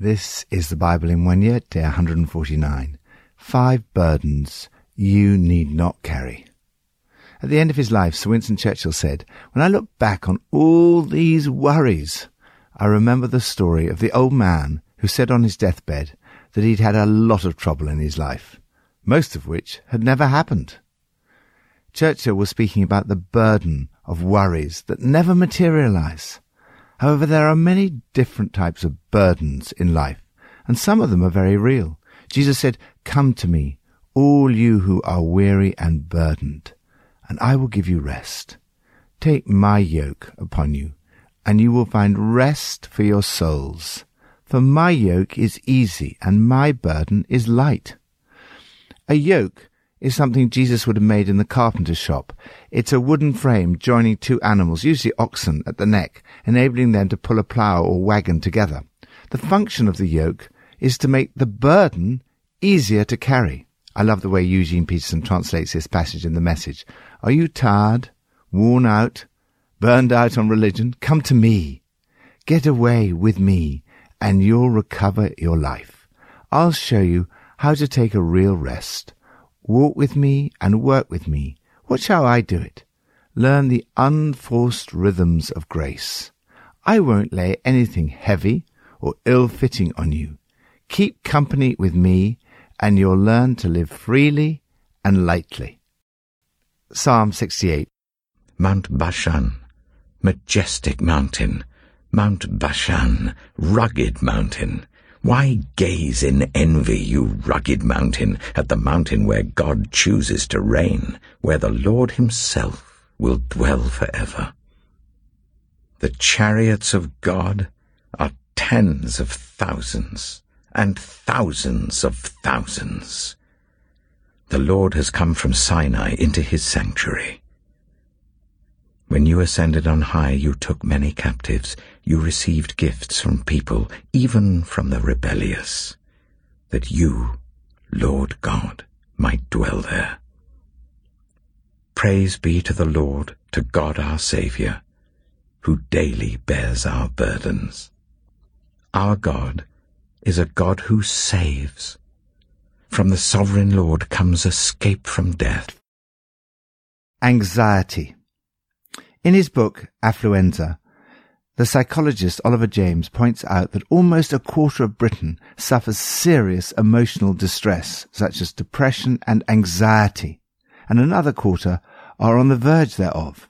This is the Bible in one year, day 149. Five burdens you need not carry. At the end of his life, Sir Winston Churchill said, When I look back on all these worries, I remember the story of the old man who said on his deathbed that he'd had a lot of trouble in his life, most of which had never happened. Churchill was speaking about the burden of worries that never materialize. However, there are many different types of burdens in life, and some of them are very real. Jesus said, Come to me, all you who are weary and burdened, and I will give you rest. Take my yoke upon you, and you will find rest for your souls. For my yoke is easy, and my burden is light. A yoke is something Jesus would have made in the carpenter's shop. It's a wooden frame joining two animals, usually oxen, at the neck, enabling them to pull a plough or wagon together. The function of the yoke is to make the burden easier to carry. I love the way Eugene Peterson translates this passage in the message. Are you tired, worn out, burned out on religion? Come to me. Get away with me, and you'll recover your life. I'll show you how to take a real rest Walk with me and work with me. Watch how I do it. Learn the unforced rhythms of grace. I won't lay anything heavy or ill-fitting on you. Keep company with me and you'll learn to live freely and lightly. Psalm 68 Mount Bashan, majestic mountain, Mount Bashan, rugged mountain, why gaze in envy, you rugged mountain, at the mountain where God chooses to reign, where the Lord himself will dwell forever? The chariots of God are tens of thousands and thousands of thousands. The Lord has come from Sinai into his sanctuary. When you ascended on high, you took many captives. You received gifts from people, even from the rebellious, that you, Lord God, might dwell there. Praise be to the Lord, to God our Saviour, who daily bears our burdens. Our God is a God who saves. From the sovereign Lord comes escape from death. Anxiety. In his book, Affluenza, the psychologist Oliver James points out that almost a quarter of Britain suffers serious emotional distress, such as depression and anxiety, and another quarter are on the verge thereof.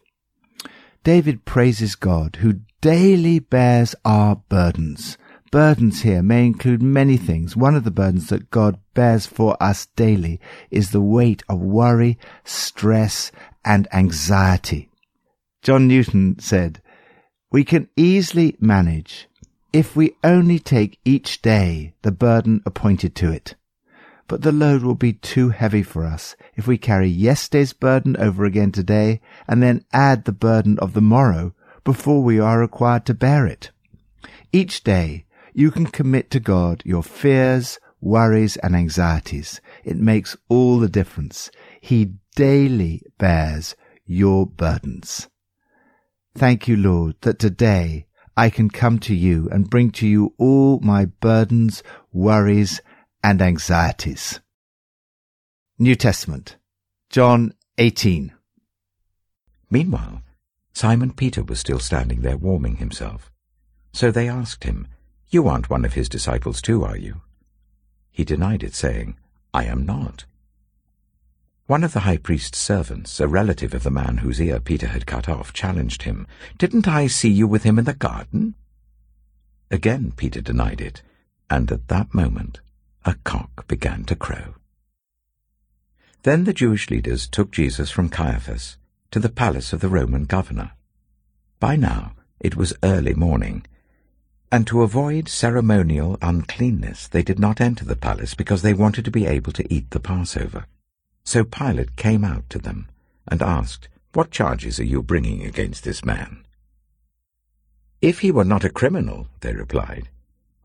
David praises God, who daily bears our burdens. Burdens here may include many things. One of the burdens that God bears for us daily is the weight of worry, stress, and anxiety. John Newton said, We can easily manage if we only take each day the burden appointed to it. But the load will be too heavy for us if we carry yesterday's burden over again today and then add the burden of the morrow before we are required to bear it. Each day you can commit to God your fears, worries and anxieties. It makes all the difference. He daily bears your burdens. Thank you, Lord, that today I can come to you and bring to you all my burdens, worries, and anxieties. New Testament, John 18. Meanwhile, Simon Peter was still standing there warming himself. So they asked him, You aren't one of his disciples too, are you? He denied it, saying, I am not. One of the high priest's servants, a relative of the man whose ear Peter had cut off, challenged him. Didn't I see you with him in the garden? Again Peter denied it, and at that moment a cock began to crow. Then the Jewish leaders took Jesus from Caiaphas to the palace of the Roman governor. By now it was early morning, and to avoid ceremonial uncleanness they did not enter the palace because they wanted to be able to eat the Passover. So Pilate came out to them and asked, What charges are you bringing against this man? If he were not a criminal, they replied,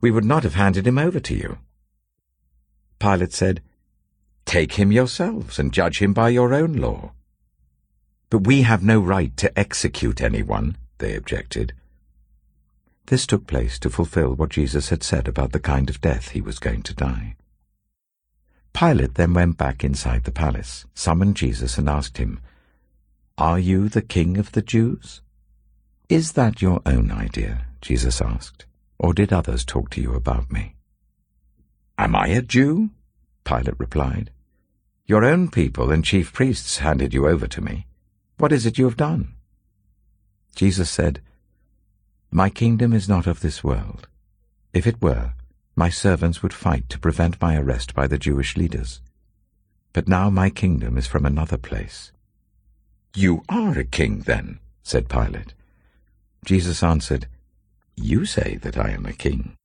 we would not have handed him over to you. Pilate said, Take him yourselves and judge him by your own law. But we have no right to execute anyone, they objected. This took place to fulfill what Jesus had said about the kind of death he was going to die. Pilate then went back inside the palace, summoned Jesus, and asked him, Are you the king of the Jews? Is that your own idea? Jesus asked, or did others talk to you about me? Am I a Jew? Pilate replied. Your own people and chief priests handed you over to me. What is it you have done? Jesus said, My kingdom is not of this world. If it were, my servants would fight to prevent my arrest by the Jewish leaders. But now my kingdom is from another place. You are a king, then, said Pilate. Jesus answered, You say that I am a king.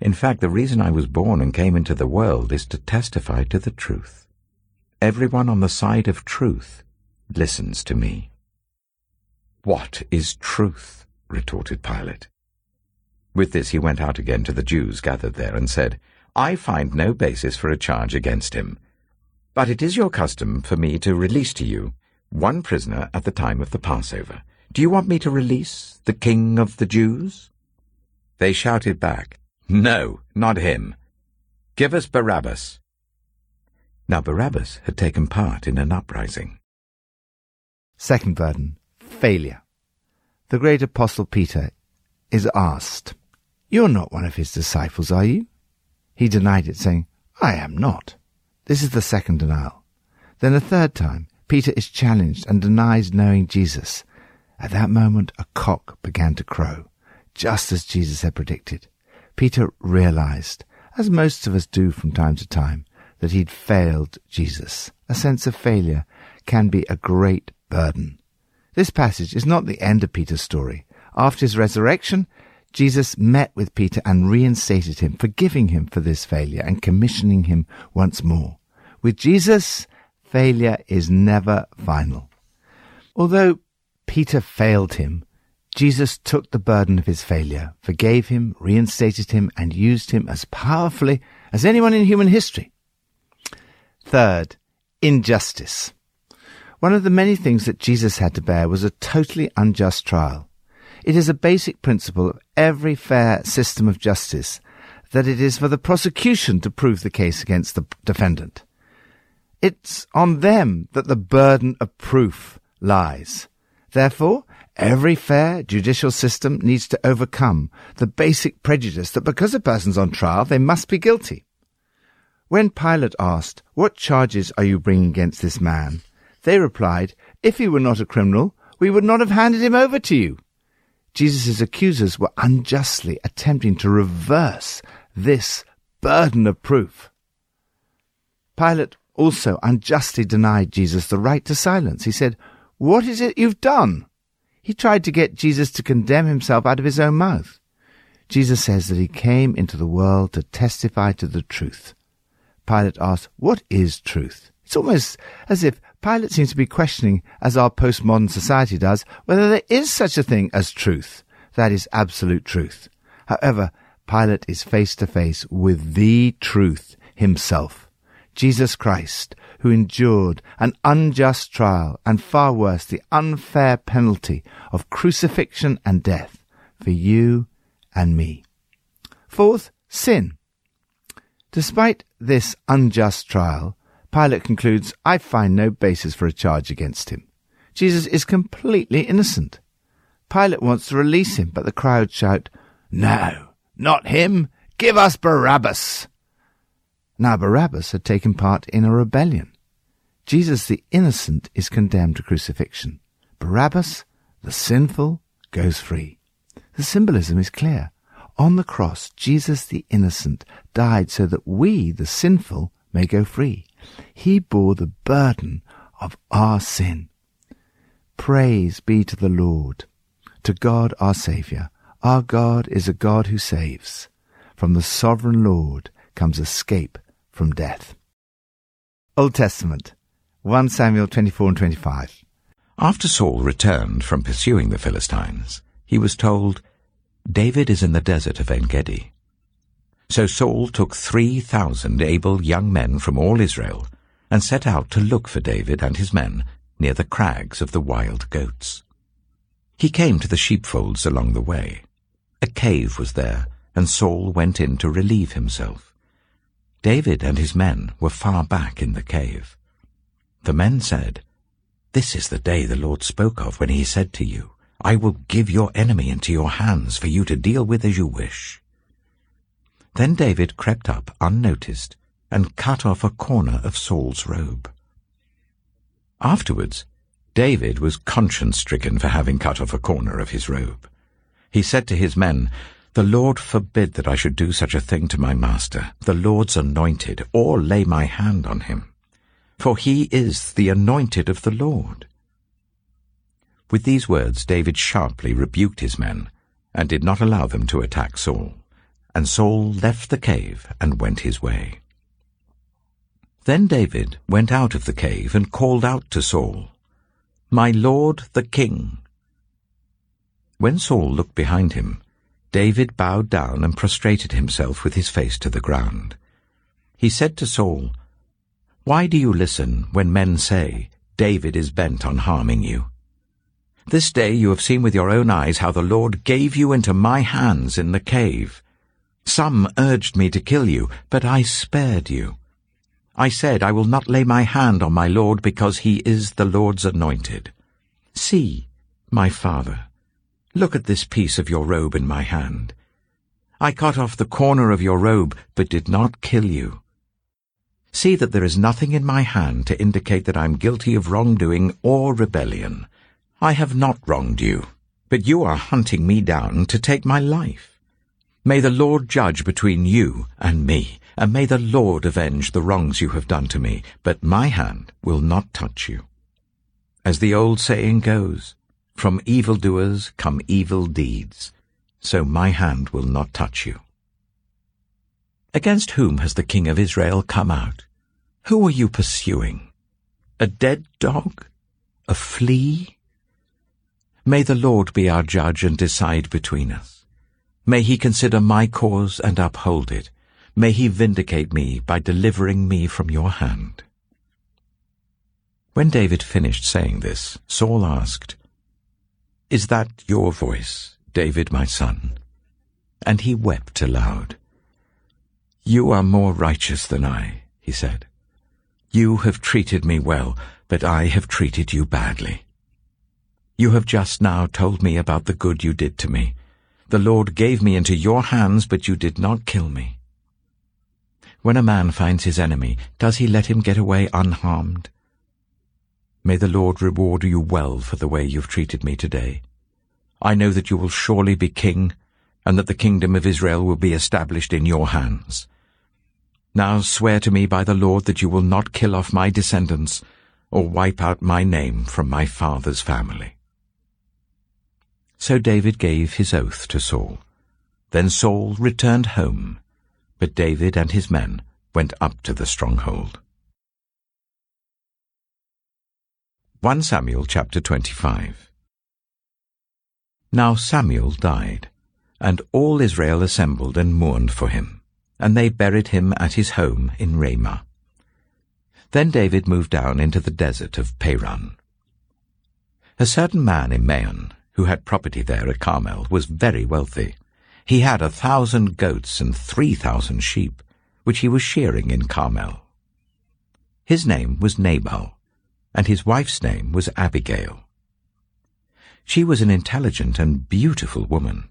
In fact, the reason I was born and came into the world is to testify to the truth. Everyone on the side of truth listens to me. What is truth? retorted Pilate. With this he went out again to the Jews gathered there and said, I find no basis for a charge against him. But it is your custom for me to release to you one prisoner at the time of the Passover. Do you want me to release the King of the Jews? They shouted back, No, not him. Give us Barabbas. Now Barabbas had taken part in an uprising. Second burden, failure. The great apostle Peter is asked, you're not one of his disciples, are you? He denied it, saying, I am not. This is the second denial. Then a third time, Peter is challenged and denies knowing Jesus. At that moment, a cock began to crow, just as Jesus had predicted. Peter realized, as most of us do from time to time, that he'd failed Jesus. A sense of failure can be a great burden. This passage is not the end of Peter's story. After his resurrection, Jesus met with Peter and reinstated him, forgiving him for this failure and commissioning him once more. With Jesus, failure is never final. Although Peter failed him, Jesus took the burden of his failure, forgave him, reinstated him, and used him as powerfully as anyone in human history. Third, injustice. One of the many things that Jesus had to bear was a totally unjust trial. It is a basic principle of every fair system of justice that it is for the prosecution to prove the case against the defendant. It's on them that the burden of proof lies. Therefore, every fair judicial system needs to overcome the basic prejudice that because a person's on trial, they must be guilty. When Pilate asked, What charges are you bringing against this man? they replied, If he were not a criminal, we would not have handed him over to you. Jesus' accusers were unjustly attempting to reverse this burden of proof. Pilate also unjustly denied Jesus the right to silence. He said, What is it you've done? He tried to get Jesus to condemn himself out of his own mouth. Jesus says that he came into the world to testify to the truth. Pilate asked, What is truth? It's almost as if Pilate seems to be questioning, as our postmodern society does, whether there is such a thing as truth. That is absolute truth. However, Pilate is face to face with the truth himself. Jesus Christ, who endured an unjust trial and far worse, the unfair penalty of crucifixion and death for you and me. Fourth, sin. Despite this unjust trial, Pilate concludes, I find no basis for a charge against him. Jesus is completely innocent. Pilate wants to release him, but the crowd shout, No, not him! Give us Barabbas! Now Barabbas had taken part in a rebellion. Jesus the innocent is condemned to crucifixion. Barabbas, the sinful, goes free. The symbolism is clear. On the cross, Jesus the innocent died so that we, the sinful, may go free. He bore the burden of our sin. Praise be to the Lord, to God our Saviour. Our God is a God who saves. From the sovereign Lord comes escape from death. Old Testament, 1 Samuel 24 and 25. After Saul returned from pursuing the Philistines, he was told, David is in the desert of En-Gedi. So Saul took three thousand able young men from all Israel and set out to look for David and his men near the crags of the wild goats. He came to the sheepfolds along the way. A cave was there, and Saul went in to relieve himself. David and his men were far back in the cave. The men said, This is the day the Lord spoke of when he said to you, I will give your enemy into your hands for you to deal with as you wish. Then David crept up unnoticed and cut off a corner of Saul's robe. Afterwards, David was conscience-stricken for having cut off a corner of his robe. He said to his men, The Lord forbid that I should do such a thing to my master, the Lord's anointed, or lay my hand on him. For he is the anointed of the Lord. With these words David sharply rebuked his men, and did not allow them to attack Saul. And Saul left the cave and went his way. Then David went out of the cave and called out to Saul, My lord the king. When Saul looked behind him, David bowed down and prostrated himself with his face to the ground. He said to Saul, Why do you listen when men say, David is bent on harming you? This day you have seen with your own eyes how the Lord gave you into my hands in the cave. Some urged me to kill you, but I spared you. I said, I will not lay my hand on my Lord because he is the Lord's anointed. See, my father, Look at this piece of your robe in my hand. I cut off the corner of your robe, but did not kill you. See that there is nothing in my hand to indicate that I am guilty of wrongdoing or rebellion. I have not wronged you, but you are hunting me down to take my life. May the Lord judge between you and me, and may the Lord avenge the wrongs you have done to me, but my hand will not touch you. As the old saying goes, from evildoers come evil deeds, so my hand will not touch you. Against whom has the king of Israel come out? Who are you pursuing? A dead dog? A flea? May the Lord be our judge and decide between us. May he consider my cause and uphold it. May he vindicate me by delivering me from your hand. When David finished saying this, Saul asked, is that your voice, David my son? And he wept aloud. You are more righteous than I, he said. You have treated me well, but I have treated you badly. You have just now told me about the good you did to me. The Lord gave me into your hands, but you did not kill me. When a man finds his enemy, does he let him get away unharmed? May the Lord reward you well for the way you've treated me today. I know that you will surely be king, and that the kingdom of Israel will be established in your hands. Now swear to me by the Lord that you will not kill off my descendants, or wipe out my name from my father's family. So David gave his oath to Saul. Then Saul returned home, but David and his men went up to the stronghold. 1 Samuel chapter 25 Now Samuel died, and all Israel assembled and mourned for him, and they buried him at his home in Ramah. Then David moved down into the desert of Paran. A certain man in Maon, who had property there at Carmel, was very wealthy. He had a thousand goats and three thousand sheep, which he was shearing in Carmel. His name was Nabal and his wife's name was Abigail. She was an intelligent and beautiful woman,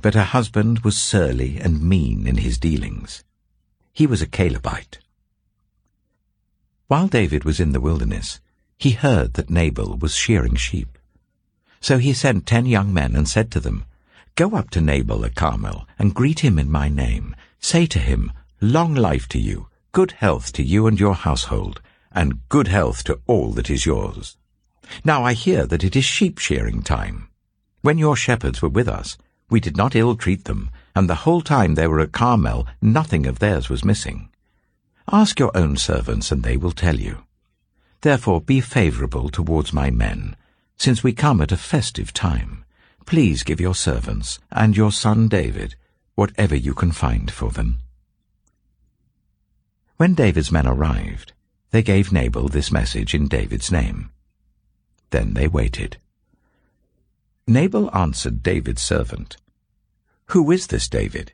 but her husband was surly and mean in his dealings. He was a Calebite. While David was in the wilderness, he heard that Nabal was shearing sheep. So he sent ten young men and said to them, Go up to Nabal the Carmel and greet him in my name. Say to him, Long life to you, good health to you and your household, and good health to all that is yours. Now I hear that it is sheep-shearing time. When your shepherds were with us, we did not ill-treat them, and the whole time they were at Carmel, nothing of theirs was missing. Ask your own servants, and they will tell you. Therefore be favourable towards my men, since we come at a festive time. Please give your servants, and your son David, whatever you can find for them. When David's men arrived, they gave Nabal this message in David's name. Then they waited. Nabal answered David's servant, Who is this David?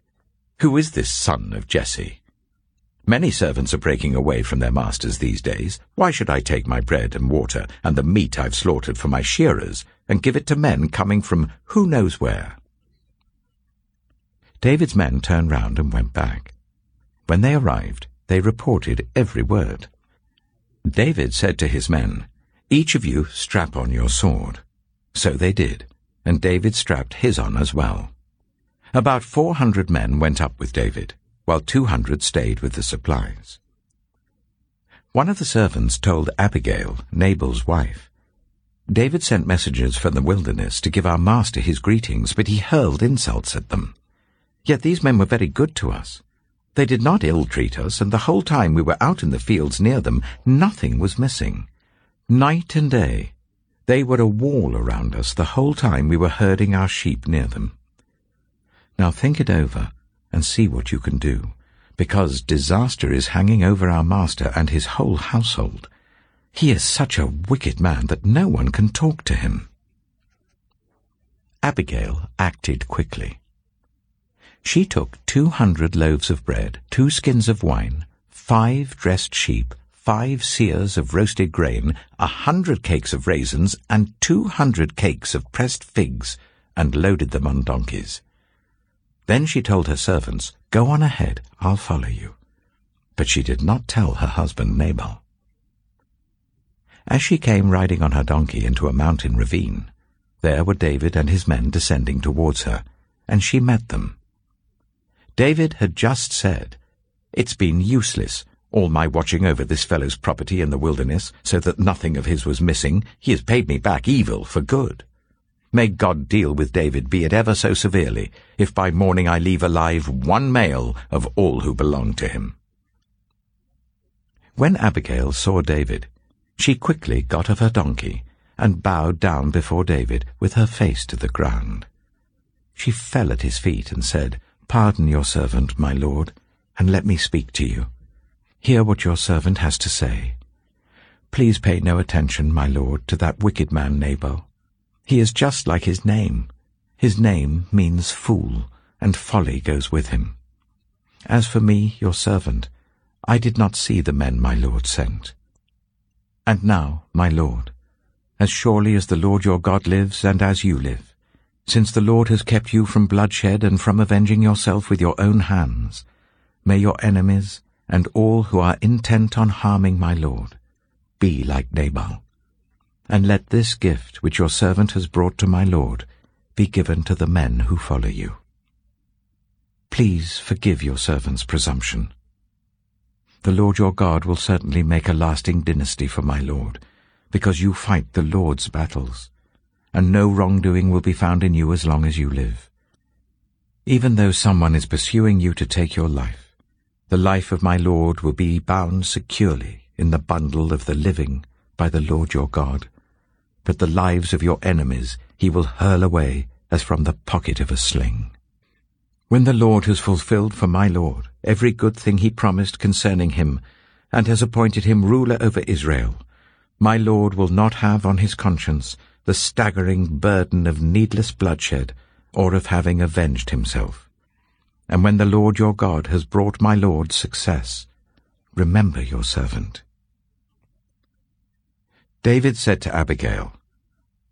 Who is this son of Jesse? Many servants are breaking away from their masters these days. Why should I take my bread and water and the meat I've slaughtered for my shearers and give it to men coming from who knows where? David's men turned round and went back. When they arrived, they reported every word. David said to his men, Each of you strap on your sword. So they did, and David strapped his on as well. About four hundred men went up with David, while two hundred stayed with the supplies. One of the servants told Abigail, Nabal's wife, David sent messengers from the wilderness to give our master his greetings, but he hurled insults at them. Yet these men were very good to us. They did not ill-treat us, and the whole time we were out in the fields near them, nothing was missing. Night and day, they were a wall around us the whole time we were herding our sheep near them. Now think it over and see what you can do, because disaster is hanging over our master and his whole household. He is such a wicked man that no one can talk to him. Abigail acted quickly. She took two hundred loaves of bread, two skins of wine, five dressed sheep, five seahs of roasted grain, a hundred cakes of raisins, and two hundred cakes of pressed figs, and loaded them on donkeys. Then she told her servants, Go on ahead, I'll follow you. But she did not tell her husband Nabal. As she came riding on her donkey into a mountain ravine, there were David and his men descending towards her, and she met them. David had just said, It's been useless, all my watching over this fellow's property in the wilderness, so that nothing of his was missing. He has paid me back evil for good. May God deal with David, be it ever so severely, if by morning I leave alive one male of all who belong to him. When Abigail saw David, she quickly got off her donkey and bowed down before David with her face to the ground. She fell at his feet and said, Pardon your servant, my lord, and let me speak to you. Hear what your servant has to say. Please pay no attention, my lord, to that wicked man Nabal. He is just like his name. His name means fool, and folly goes with him. As for me, your servant, I did not see the men my lord sent. And now, my lord, as surely as the Lord your God lives, and as you live, since the Lord has kept you from bloodshed and from avenging yourself with your own hands, may your enemies and all who are intent on harming my Lord be like Nabal. And let this gift which your servant has brought to my Lord be given to the men who follow you. Please forgive your servant's presumption. The Lord your God will certainly make a lasting dynasty for my Lord, because you fight the Lord's battles and no wrongdoing will be found in you as long as you live. Even though someone is pursuing you to take your life, the life of my Lord will be bound securely in the bundle of the living by the Lord your God, but the lives of your enemies he will hurl away as from the pocket of a sling. When the Lord has fulfilled for my Lord every good thing he promised concerning him, and has appointed him ruler over Israel, my Lord will not have on his conscience the staggering burden of needless bloodshed or of having avenged himself. And when the Lord your God has brought my Lord success, remember your servant. David said to Abigail,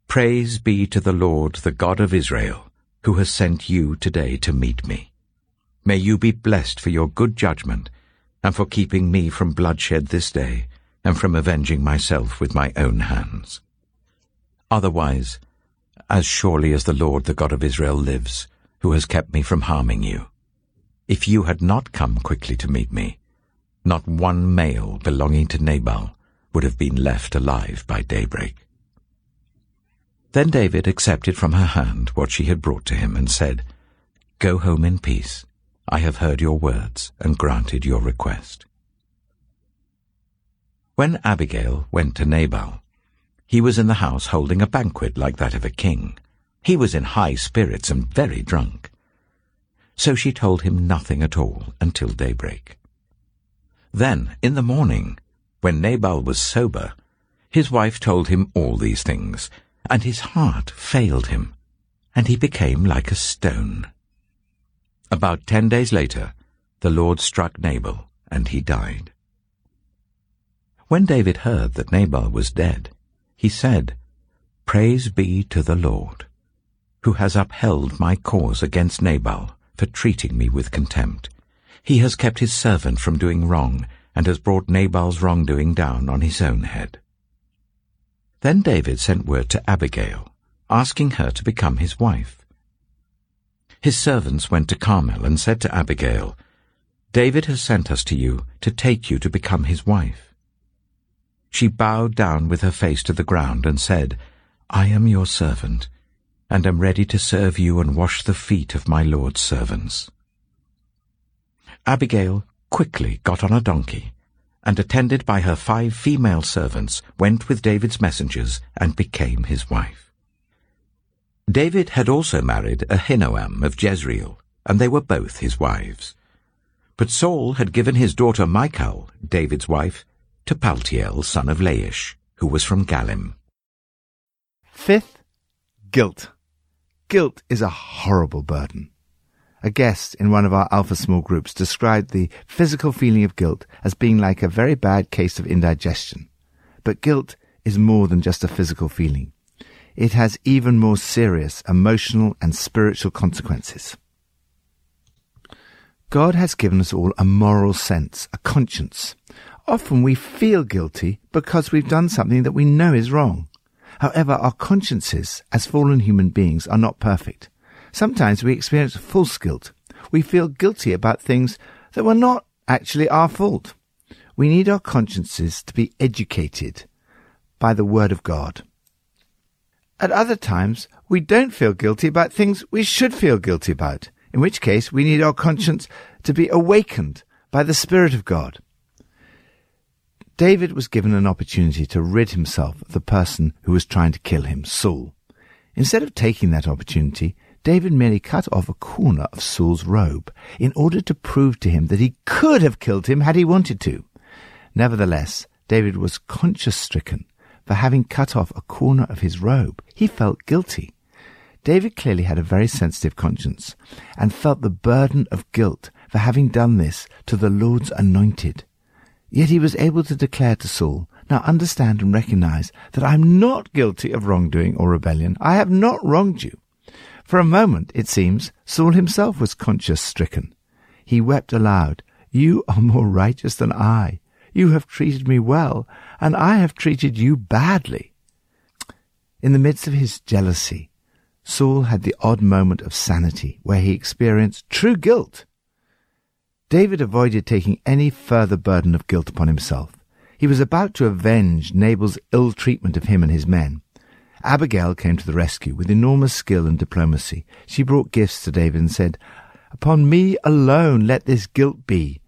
Praise be to the Lord, the God of Israel, who has sent you today to meet me. May you be blessed for your good judgment, and for keeping me from bloodshed this day, and from avenging myself with my own hands. Otherwise, as surely as the Lord the God of Israel lives, who has kept me from harming you, if you had not come quickly to meet me, not one male belonging to Nabal would have been left alive by daybreak. Then David accepted from her hand what she had brought to him and said, Go home in peace. I have heard your words and granted your request. When Abigail went to Nabal, he was in the house holding a banquet like that of a king. He was in high spirits and very drunk. So she told him nothing at all until daybreak. Then, in the morning, when Nabal was sober, his wife told him all these things, and his heart failed him, and he became like a stone. About ten days later, the Lord struck Nabal, and he died. When David heard that Nabal was dead, he said, Praise be to the Lord, who has upheld my cause against Nabal for treating me with contempt. He has kept his servant from doing wrong, and has brought Nabal's wrongdoing down on his own head. Then David sent word to Abigail, asking her to become his wife. His servants went to Carmel and said to Abigail, David has sent us to you to take you to become his wife. She bowed down with her face to the ground and said, I am your servant, and am ready to serve you and wash the feet of my Lord's servants. Abigail quickly got on a donkey, and attended by her five female servants, went with David's messengers and became his wife. David had also married Ahinoam of Jezreel, and they were both his wives. But Saul had given his daughter Michal, David's wife, to Paltiel, son of Laish, who was from Galim. Fifth, guilt. Guilt is a horrible burden. A guest in one of our Alpha small groups described the physical feeling of guilt as being like a very bad case of indigestion. But guilt is more than just a physical feeling. It has even more serious emotional and spiritual consequences. God has given us all a moral sense, a conscience. Often we feel guilty because we've done something that we know is wrong. However, our consciences, as fallen human beings, are not perfect. Sometimes we experience false guilt. We feel guilty about things that were not actually our fault. We need our consciences to be educated by the Word of God. At other times, we don't feel guilty about things we should feel guilty about, in which case we need our conscience to be awakened by the Spirit of God. David was given an opportunity to rid himself of the person who was trying to kill him, Saul. Instead of taking that opportunity, David merely cut off a corner of Saul's robe in order to prove to him that he could have killed him had he wanted to. Nevertheless, David was conscience stricken for having cut off a corner of his robe. He felt guilty. David clearly had a very sensitive conscience and felt the burden of guilt for having done this to the Lord's anointed. Yet he was able to declare to Saul, Now understand and recognize that I am not guilty of wrongdoing or rebellion. I have not wronged you. For a moment, it seems, Saul himself was conscience stricken. He wept aloud, You are more righteous than I. You have treated me well, and I have treated you badly. In the midst of his jealousy, Saul had the odd moment of sanity where he experienced true guilt. David avoided taking any further burden of guilt upon himself. He was about to avenge Nabal's ill treatment of him and his men. Abigail came to the rescue with enormous skill and diplomacy. She brought gifts to David and said, Upon me alone let this guilt be.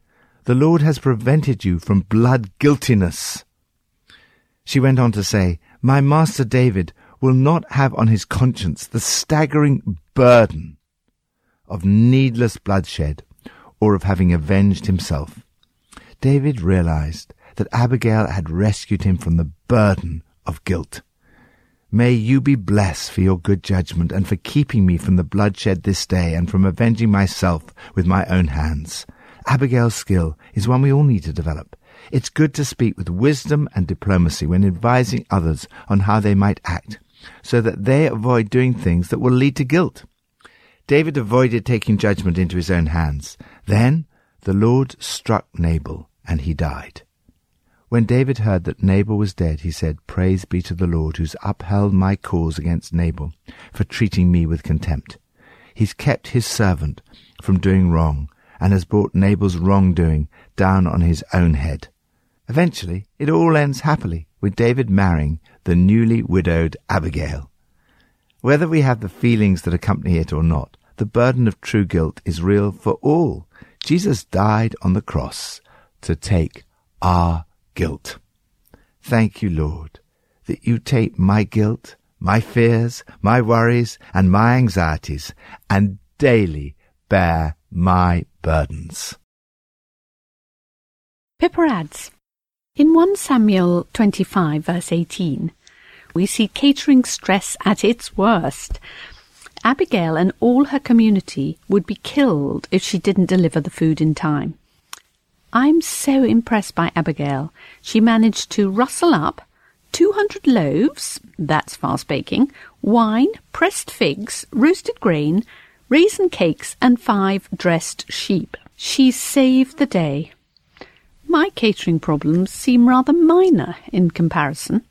The Lord has prevented you from blood guiltiness. She went on to say, My master David will not have on his conscience the staggering burden of needless bloodshed or of having avenged himself. David realized that Abigail had rescued him from the burden of guilt. May you be blessed for your good judgment and for keeping me from the bloodshed this day and from avenging myself with my own hands. Abigail's skill is one we all need to develop. It's good to speak with wisdom and diplomacy when advising others on how they might act, so that they avoid doing things that will lead to guilt. David avoided taking judgment into his own hands. Then the Lord struck Nabal, and he died. When David heard that Nabal was dead, he said, Praise be to the Lord, who's upheld my cause against Nabal for treating me with contempt. He's kept his servant from doing wrong and has brought Nabal's wrongdoing down on his own head. Eventually, it all ends happily with David marrying the newly widowed Abigail. Whether we have the feelings that accompany it or not, the burden of true guilt is real for all. Jesus died on the cross to take our guilt. Thank you, Lord, that you take my guilt, my fears, my worries, and my anxieties, and daily bear my burdens. Pippa adds, in 1 Samuel 25, verse 18, we see catering stress at its worst. Abigail and all her community would be killed if she didn't deliver the food in time. I'm so impressed by Abigail. She managed to rustle up 200 loaves, that's fast baking, wine, pressed figs, roasted grain, raisin cakes, and five dressed sheep. She saved the day. My catering problems seem rather minor in comparison.